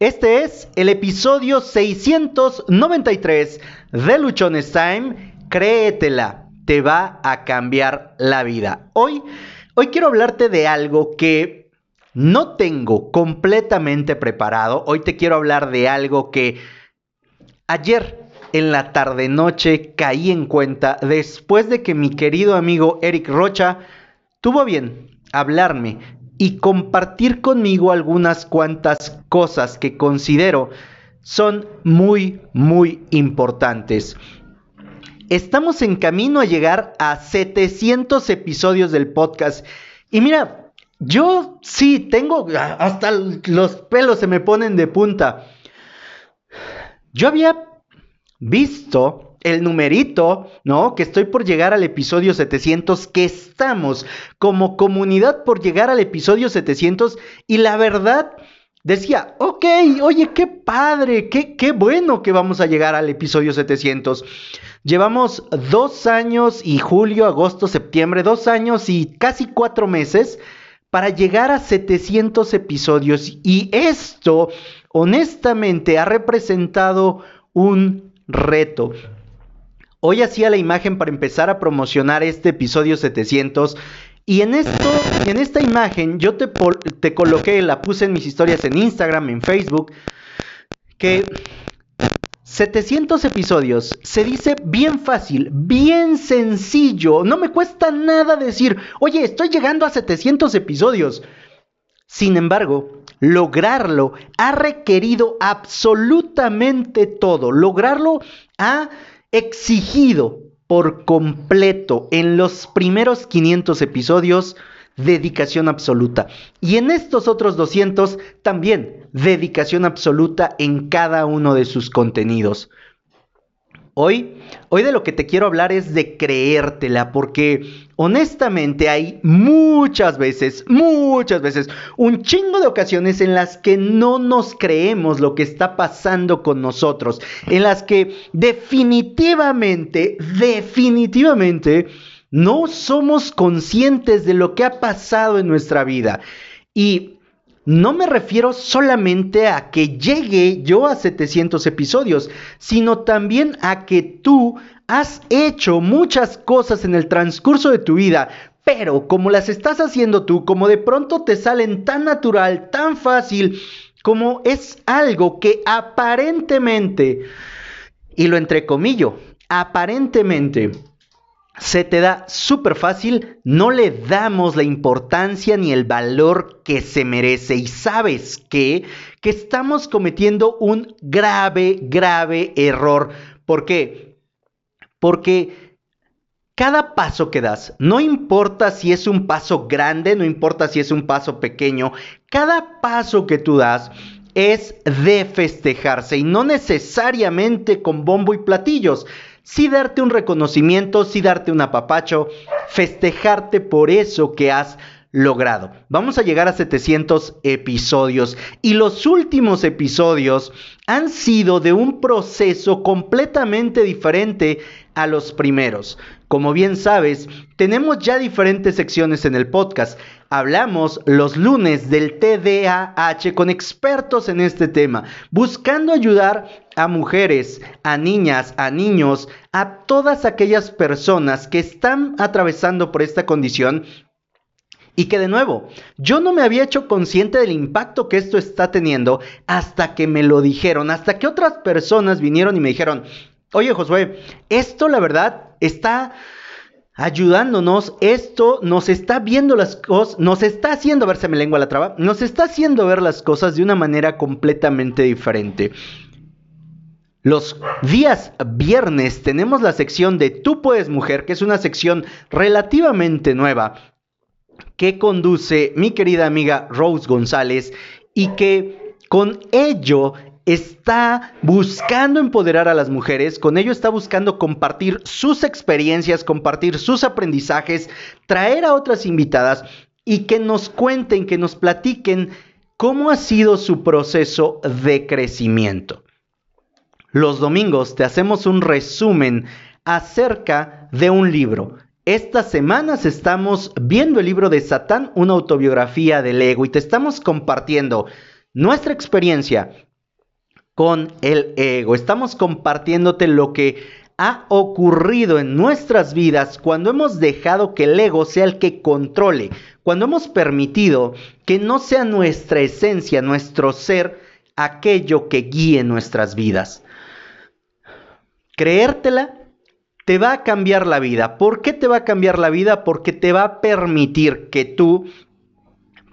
Este es el episodio 693 de Luchones Time. Créetela, te va a cambiar la vida. Hoy, hoy quiero hablarte de algo que no tengo completamente preparado. Hoy te quiero hablar de algo que ayer en la tarde noche caí en cuenta después de que mi querido amigo Eric Rocha tuvo bien hablarme y compartir conmigo algunas cuantas cosas que considero son muy, muy importantes. Estamos en camino a llegar a 700 episodios del podcast. Y mira, yo sí tengo, hasta los pelos se me ponen de punta. Yo había visto el numerito, ¿no? Que estoy por llegar al episodio 700, que estamos como comunidad por llegar al episodio 700 y la verdad decía, ok, oye, qué padre, qué, qué bueno que vamos a llegar al episodio 700. Llevamos dos años y julio, agosto, septiembre, dos años y casi cuatro meses para llegar a 700 episodios y esto honestamente ha representado un reto. Hoy hacía la imagen para empezar a promocionar este episodio 700 y en esto, en esta imagen yo te, te coloqué, la puse en mis historias en Instagram, en Facebook, que 700 episodios se dice bien fácil, bien sencillo, no me cuesta nada decir, oye, estoy llegando a 700 episodios. Sin embargo, lograrlo ha requerido absolutamente todo, lograrlo ha exigido por completo en los primeros 500 episodios dedicación absoluta. Y en estos otros 200 también dedicación absoluta en cada uno de sus contenidos. Hoy, hoy de lo que te quiero hablar es de creértela, porque honestamente hay muchas veces, muchas veces, un chingo de ocasiones en las que no nos creemos lo que está pasando con nosotros, en las que definitivamente, definitivamente, no somos conscientes de lo que ha pasado en nuestra vida. Y no me refiero solamente a que llegue yo a 700 episodios, sino también a que tú has hecho muchas cosas en el transcurso de tu vida, pero como las estás haciendo tú, como de pronto te salen tan natural, tan fácil, como es algo que aparentemente, y lo entrecomillo, aparentemente se te da súper fácil, no le damos la importancia ni el valor que se merece. Y sabes que, que estamos cometiendo un grave, grave error. ¿Por qué? Porque cada paso que das, no importa si es un paso grande, no importa si es un paso pequeño, cada paso que tú das es de festejarse y no necesariamente con bombo y platillos sí darte un reconocimiento, sí darte un apapacho, festejarte por eso que has logrado. Vamos a llegar a 700 episodios y los últimos episodios han sido de un proceso completamente diferente a los primeros. Como bien sabes, tenemos ya diferentes secciones en el podcast. Hablamos los lunes del TDAH con expertos en este tema, buscando ayudar a mujeres, a niñas, a niños, a todas aquellas personas que están atravesando por esta condición. Y que de nuevo, yo no me había hecho consciente del impacto que esto está teniendo hasta que me lo dijeron, hasta que otras personas vinieron y me dijeron, oye Josué, esto la verdad está ayudándonos, esto nos está viendo las cosas, nos está haciendo, a ver, se me lengua la traba, nos está haciendo ver las cosas de una manera completamente diferente. Los días viernes tenemos la sección de Tú puedes mujer, que es una sección relativamente nueva que conduce mi querida amiga Rose González y que con ello está buscando empoderar a las mujeres, con ello está buscando compartir sus experiencias, compartir sus aprendizajes, traer a otras invitadas y que nos cuenten, que nos platiquen cómo ha sido su proceso de crecimiento. Los domingos te hacemos un resumen acerca de un libro. Estas semanas estamos viendo el libro de Satán, una autobiografía del ego, y te estamos compartiendo nuestra experiencia con el ego. Estamos compartiéndote lo que ha ocurrido en nuestras vidas cuando hemos dejado que el ego sea el que controle, cuando hemos permitido que no sea nuestra esencia, nuestro ser, aquello que guíe nuestras vidas. Creértela te va a cambiar la vida. ¿Por qué te va a cambiar la vida? Porque te va a permitir que tú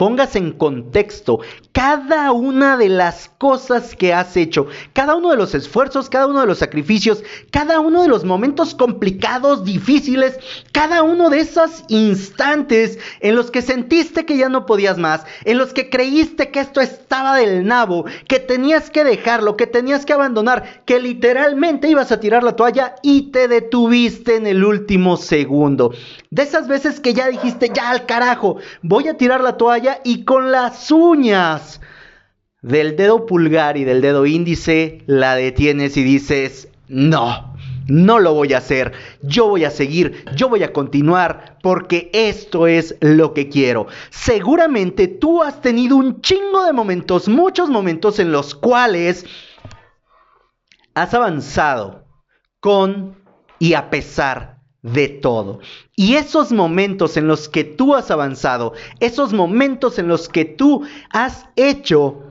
pongas en contexto cada una de las cosas que has hecho, cada uno de los esfuerzos, cada uno de los sacrificios, cada uno de los momentos complicados, difíciles, cada uno de esos instantes en los que sentiste que ya no podías más, en los que creíste que esto estaba del nabo, que tenías que dejarlo, que tenías que abandonar, que literalmente ibas a tirar la toalla y te detuviste en el último segundo. De esas veces que ya dijiste, ya al carajo, voy a tirar la toalla y con las uñas del dedo pulgar y del dedo índice la detienes y dices, no, no lo voy a hacer, yo voy a seguir, yo voy a continuar porque esto es lo que quiero. Seguramente tú has tenido un chingo de momentos, muchos momentos en los cuales has avanzado con y a pesar de todo. Y esos momentos en los que tú has avanzado, esos momentos en los que tú has hecho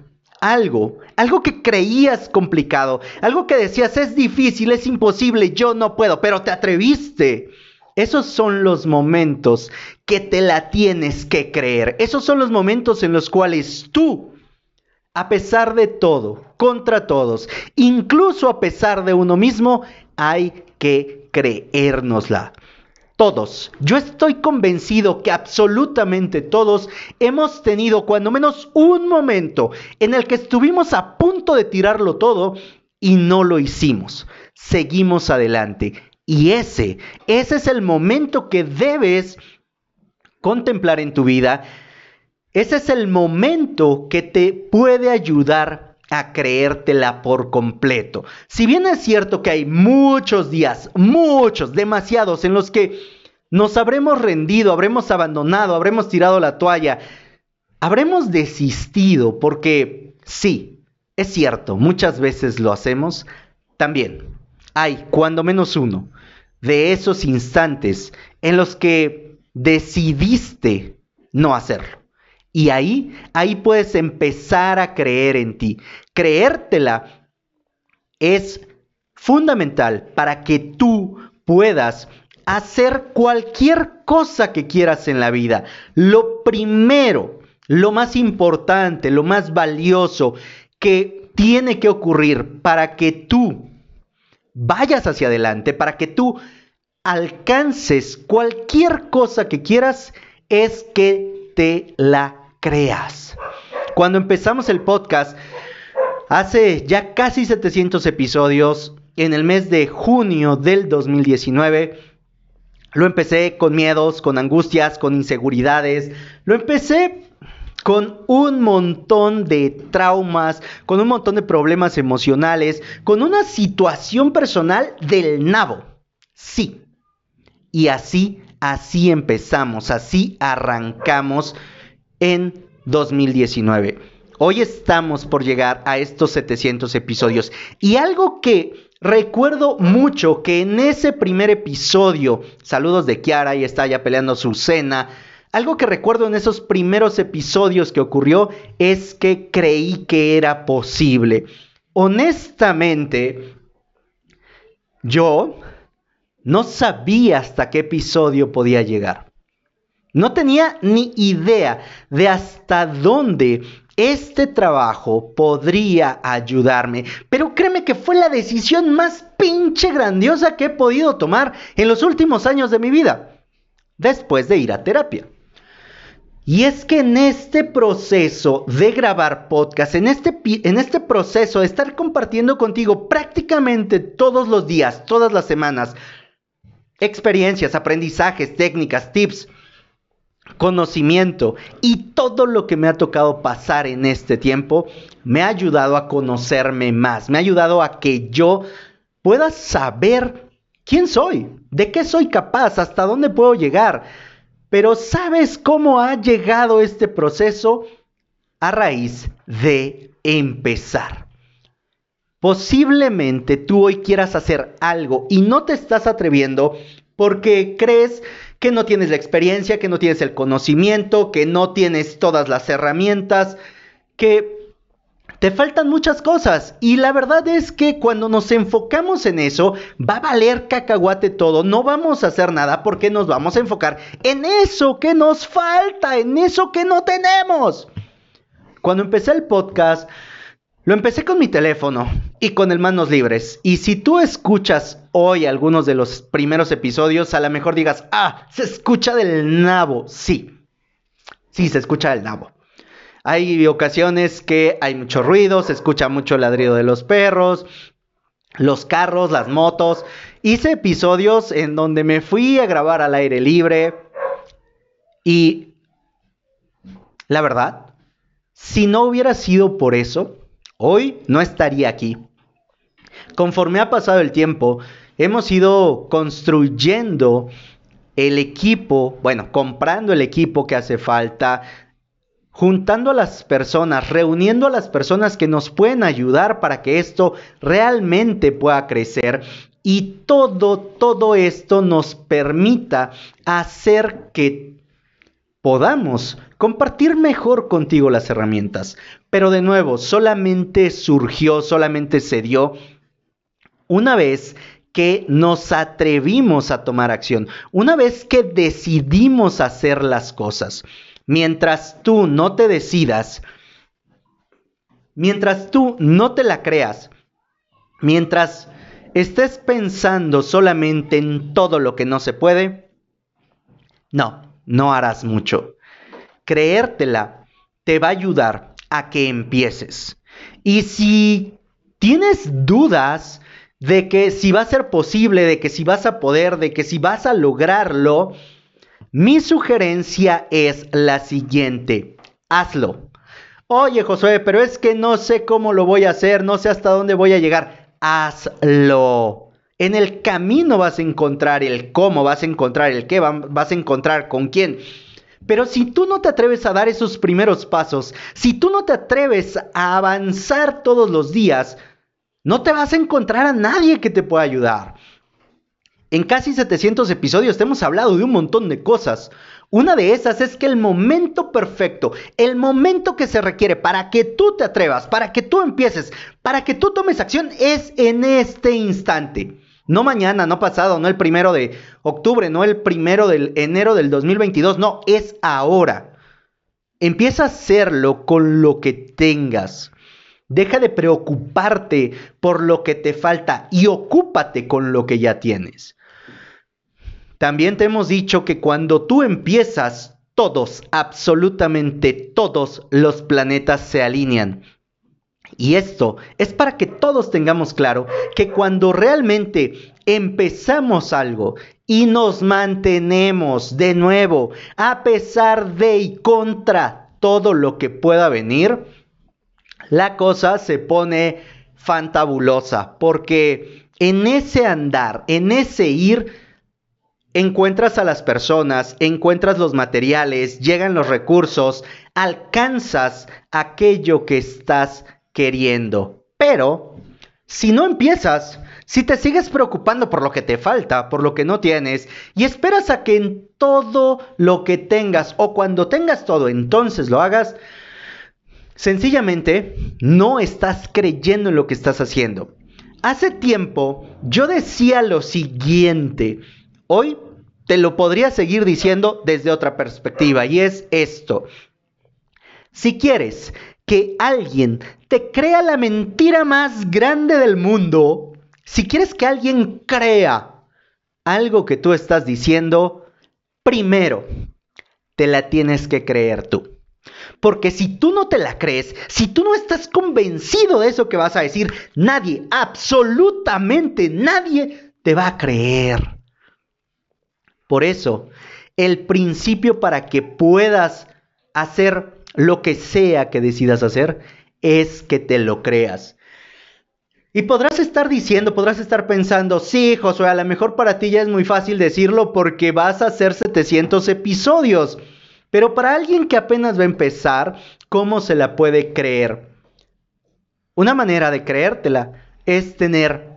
algo, algo que creías complicado, algo que decías es difícil, es imposible, yo no puedo, pero te atreviste. Esos son los momentos que te la tienes que creer. Esos son los momentos en los cuales tú, a pesar de todo, contra todos, incluso a pesar de uno mismo, hay que creérnosla. Todos, yo estoy convencido que absolutamente todos hemos tenido cuando menos un momento en el que estuvimos a punto de tirarlo todo y no lo hicimos. Seguimos adelante. Y ese, ese es el momento que debes contemplar en tu vida. Ese es el momento que te puede ayudar a creértela por completo. Si bien es cierto que hay muchos días, muchos, demasiados, en los que nos habremos rendido, habremos abandonado, habremos tirado la toalla, habremos desistido, porque sí, es cierto, muchas veces lo hacemos, también hay, cuando menos uno, de esos instantes en los que decidiste no hacerlo. Y ahí, ahí puedes empezar a creer en ti. Creértela es fundamental para que tú puedas hacer cualquier cosa que quieras en la vida. Lo primero, lo más importante, lo más valioso que tiene que ocurrir para que tú vayas hacia adelante, para que tú alcances cualquier cosa que quieras, es que te la creas. Cuando empezamos el podcast, hace ya casi 700 episodios, en el mes de junio del 2019, lo empecé con miedos, con angustias, con inseguridades. Lo empecé con un montón de traumas, con un montón de problemas emocionales, con una situación personal del nabo. Sí. Y así, así empezamos, así arrancamos en 2019. Hoy estamos por llegar a estos 700 episodios y algo que recuerdo mucho que en ese primer episodio, saludos de Kiara, y está ya peleando su cena, algo que recuerdo en esos primeros episodios que ocurrió es que creí que era posible. Honestamente, yo no sabía hasta qué episodio podía llegar. No tenía ni idea de hasta dónde este trabajo podría ayudarme, pero créeme que fue la decisión más pinche grandiosa que he podido tomar en los últimos años de mi vida, después de ir a terapia. Y es que en este proceso de grabar podcast, en este, en este proceso de estar compartiendo contigo prácticamente todos los días, todas las semanas, experiencias, aprendizajes, técnicas, tips, conocimiento y todo lo que me ha tocado pasar en este tiempo me ha ayudado a conocerme más, me ha ayudado a que yo pueda saber quién soy, de qué soy capaz, hasta dónde puedo llegar. Pero ¿sabes cómo ha llegado este proceso? A raíz de empezar. Posiblemente tú hoy quieras hacer algo y no te estás atreviendo porque crees que no tienes la experiencia, que no tienes el conocimiento, que no tienes todas las herramientas, que te faltan muchas cosas. Y la verdad es que cuando nos enfocamos en eso, va a valer cacahuate todo. No vamos a hacer nada porque nos vamos a enfocar en eso que nos falta, en eso que no tenemos. Cuando empecé el podcast, lo empecé con mi teléfono y con el manos libres. Y si tú escuchas hoy algunos de los primeros episodios, a lo mejor digas, ah, se escucha del nabo. Sí, sí, se escucha del nabo. Hay ocasiones que hay mucho ruido, se escucha mucho el ladrido de los perros, los carros, las motos. Hice episodios en donde me fui a grabar al aire libre y la verdad, si no hubiera sido por eso, hoy no estaría aquí. Conforme ha pasado el tiempo, hemos ido construyendo el equipo, bueno, comprando el equipo que hace falta, juntando a las personas, reuniendo a las personas que nos pueden ayudar para que esto realmente pueda crecer y todo, todo esto nos permita hacer que podamos compartir mejor contigo las herramientas. Pero de nuevo, solamente surgió, solamente se dio una vez que nos atrevimos a tomar acción, una vez que decidimos hacer las cosas. Mientras tú no te decidas, mientras tú no te la creas, mientras estés pensando solamente en todo lo que no se puede, no, no harás mucho. Creértela te va a ayudar a que empieces. Y si tienes dudas de que si va a ser posible, de que si vas a poder, de que si vas a lograrlo, mi sugerencia es la siguiente. Hazlo. Oye, Josué, pero es que no sé cómo lo voy a hacer, no sé hasta dónde voy a llegar. Hazlo. En el camino vas a encontrar el cómo, vas a encontrar el qué, vas a encontrar con quién. Pero si tú no te atreves a dar esos primeros pasos, si tú no te atreves a avanzar todos los días, no te vas a encontrar a nadie que te pueda ayudar. En casi 700 episodios te hemos hablado de un montón de cosas. Una de esas es que el momento perfecto, el momento que se requiere para que tú te atrevas, para que tú empieces, para que tú tomes acción es en este instante. No mañana, no pasado, no el primero de octubre, no el primero de enero del 2022, no, es ahora. Empieza a hacerlo con lo que tengas. Deja de preocuparte por lo que te falta y ocúpate con lo que ya tienes. También te hemos dicho que cuando tú empiezas, todos, absolutamente todos los planetas se alinean. Y esto es para que todos tengamos claro que cuando realmente empezamos algo y nos mantenemos de nuevo a pesar de y contra todo lo que pueda venir, la cosa se pone fantabulosa. Porque en ese andar, en ese ir, encuentras a las personas, encuentras los materiales, llegan los recursos, alcanzas aquello que estás queriendo. Pero, si no empiezas, si te sigues preocupando por lo que te falta, por lo que no tienes, y esperas a que en todo lo que tengas o cuando tengas todo entonces lo hagas, sencillamente no estás creyendo en lo que estás haciendo. Hace tiempo yo decía lo siguiente, hoy te lo podría seguir diciendo desde otra perspectiva, y es esto. Si quieres que alguien te crea la mentira más grande del mundo, si quieres que alguien crea algo que tú estás diciendo, primero te la tienes que creer tú. Porque si tú no te la crees, si tú no estás convencido de eso que vas a decir, nadie, absolutamente nadie te va a creer. Por eso, el principio para que puedas hacer lo que sea que decidas hacer, es que te lo creas. Y podrás estar diciendo, podrás estar pensando, sí, Josué, a lo mejor para ti ya es muy fácil decirlo porque vas a hacer 700 episodios. Pero para alguien que apenas va a empezar, ¿cómo se la puede creer? Una manera de creértela es tener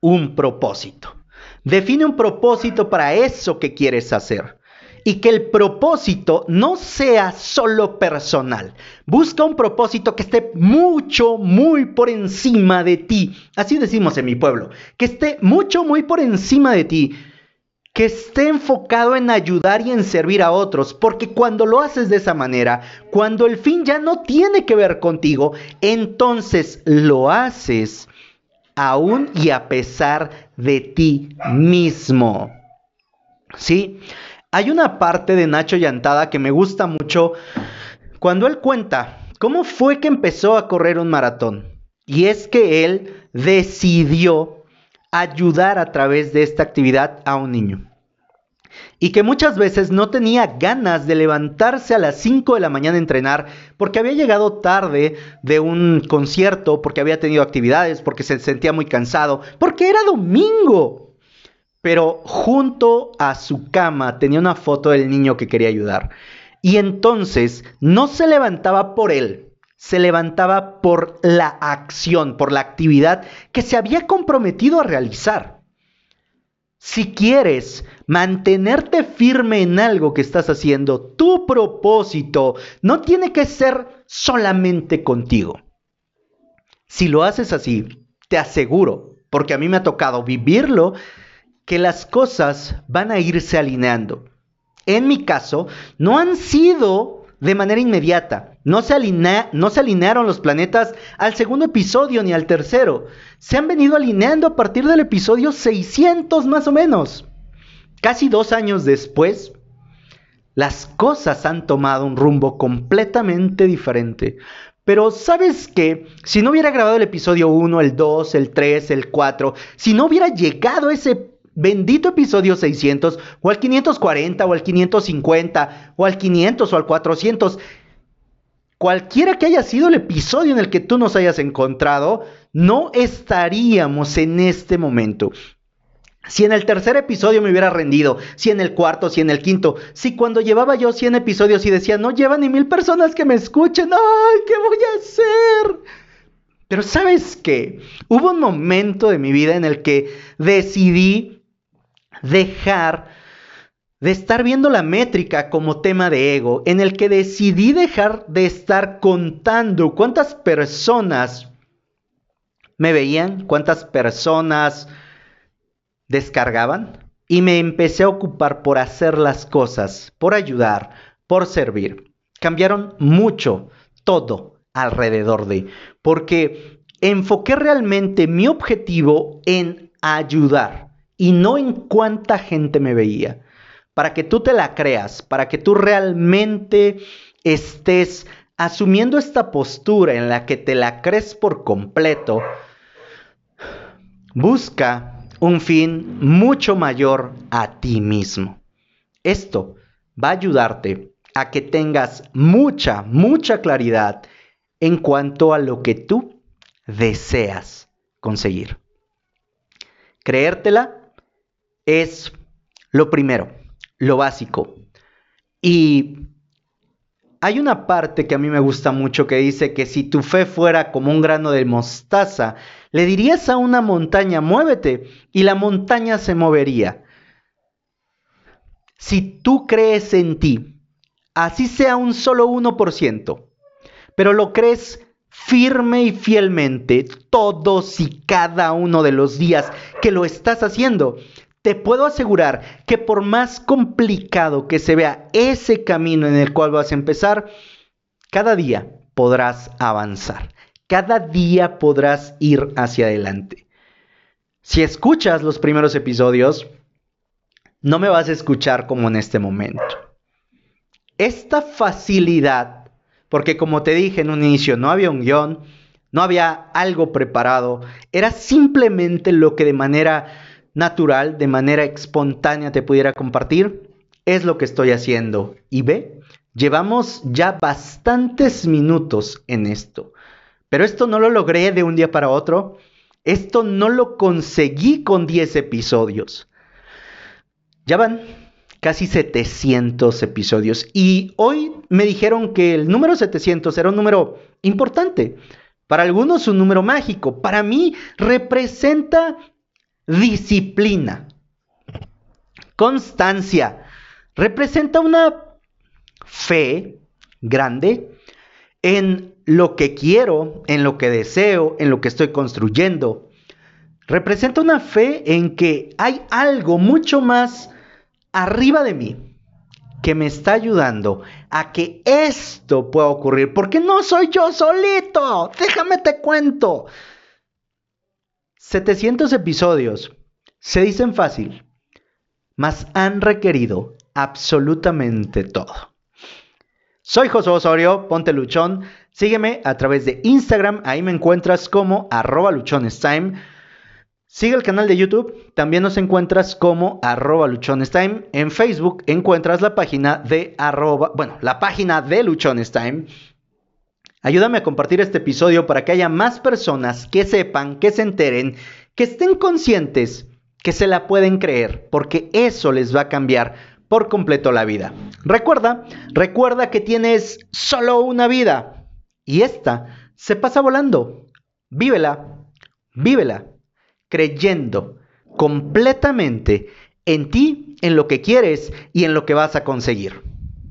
un propósito. Define un propósito para eso que quieres hacer. Y que el propósito no sea solo personal. Busca un propósito que esté mucho, muy por encima de ti. Así decimos en mi pueblo. Que esté mucho, muy por encima de ti que esté enfocado en ayudar y en servir a otros, porque cuando lo haces de esa manera, cuando el fin ya no tiene que ver contigo, entonces lo haces aún y a pesar de ti mismo. ¿Sí? Hay una parte de Nacho Llantada que me gusta mucho cuando él cuenta cómo fue que empezó a correr un maratón. Y es que él decidió ayudar a través de esta actividad a un niño. Y que muchas veces no tenía ganas de levantarse a las 5 de la mañana a entrenar porque había llegado tarde de un concierto, porque había tenido actividades, porque se sentía muy cansado, porque era domingo. Pero junto a su cama tenía una foto del niño que quería ayudar. Y entonces no se levantaba por él, se levantaba por la acción, por la actividad que se había comprometido a realizar. Si quieres mantenerte firme en algo que estás haciendo, tu propósito no tiene que ser solamente contigo. Si lo haces así, te aseguro, porque a mí me ha tocado vivirlo, que las cosas van a irse alineando. En mi caso, no han sido de manera inmediata. No se, alinearon los planetas al segundo episodio ni al tercero. Se han venido alineando a partir del episodio 600 más o menos. Casi dos años después, las cosas han tomado un rumbo completamente diferente. Pero sabes que si no hubiera grabado el episodio 1, el 2, el 3, el 4, si no hubiera llegado ese bendito episodio 600 o al 540 o al 550 o al 500 o al 400, cualquiera que haya sido el episodio en el que tú nos hayas encontrado, no estaríamos en este momento. Si en el tercer episodio me hubiera rendido, si en el cuarto, si en el quinto, si cuando llevaba yo 100 episodios y decía, no llevan ni mil personas que me escuchen, ¡ay, qué voy a hacer! Pero sabes qué, hubo un momento de mi vida en el que decidí dejar de estar viendo la métrica como tema de ego, en el que decidí dejar de estar contando cuántas personas me veían, cuántas personas descargaban, y me empecé a ocupar por hacer las cosas, por ayudar, por servir. Cambiaron mucho todo alrededor de, porque enfoqué realmente mi objetivo en ayudar y no en cuánta gente me veía. Para que tú te la creas, para que tú realmente estés asumiendo esta postura en la que te la crees por completo, busca un fin mucho mayor a ti mismo. Esto va a ayudarte a que tengas mucha, mucha claridad en cuanto a lo que tú deseas conseguir. Creértela es lo primero, lo básico. Y hay una parte que a mí me gusta mucho que dice que si tu fe fuera como un grano de mostaza, le dirías a una montaña, muévete, y la montaña se movería. Si tú crees en ti, así sea un solo 1%, pero lo crees firme y fielmente todos y cada uno de los días que lo estás haciendo, te puedo asegurar que por más complicado que se vea ese camino en el cual vas a empezar, cada día podrás avanzar. Cada día podrás ir hacia adelante. Si escuchas los primeros episodios, no me vas a escuchar como en este momento. Esta facilidad, porque como te dije en un inicio, no había un guion, no había algo preparado, era simplemente lo que de manera natural, de manera espontánea te pudiera compartir, es lo que estoy haciendo. Y ve, llevamos ya bastantes minutos en esto. Pero esto no lo logré de un día para otro. Esto no lo conseguí con 10 episodios. Ya van casi 700 episodios. Y hoy me dijeron que el número 700 era un número importante. Para algunos un número mágico. Para mí representa disciplina, constancia. Representa una fe grande en lo que quiero, en lo que deseo, en lo que estoy construyendo. Representa una fe en que hay algo mucho más arriba de mí que me está ayudando a que esto pueda ocurrir. Porque no soy yo solito. Déjame te cuento. 700 episodios se dicen fácil, mas han requerido absolutamente todo. Soy José Osorio, ponte luchón. Sígueme a través de Instagram, ahí me encuentras como arroba luchonestime. Sigue el canal de YouTube, también nos encuentras como arroba luchonestime. En Facebook encuentras la página de arroba, bueno, la página de luchonestime. Ayúdame a compartir este episodio para que haya más personas que sepan, que se enteren, que estén conscientes, que se la pueden creer, porque eso les va a cambiar por completo la vida. Recuerda, recuerda que tienes solo una vida y esta se pasa volando. Vívela, vívela, creyendo completamente en ti, en lo que quieres y en lo que vas a conseguir.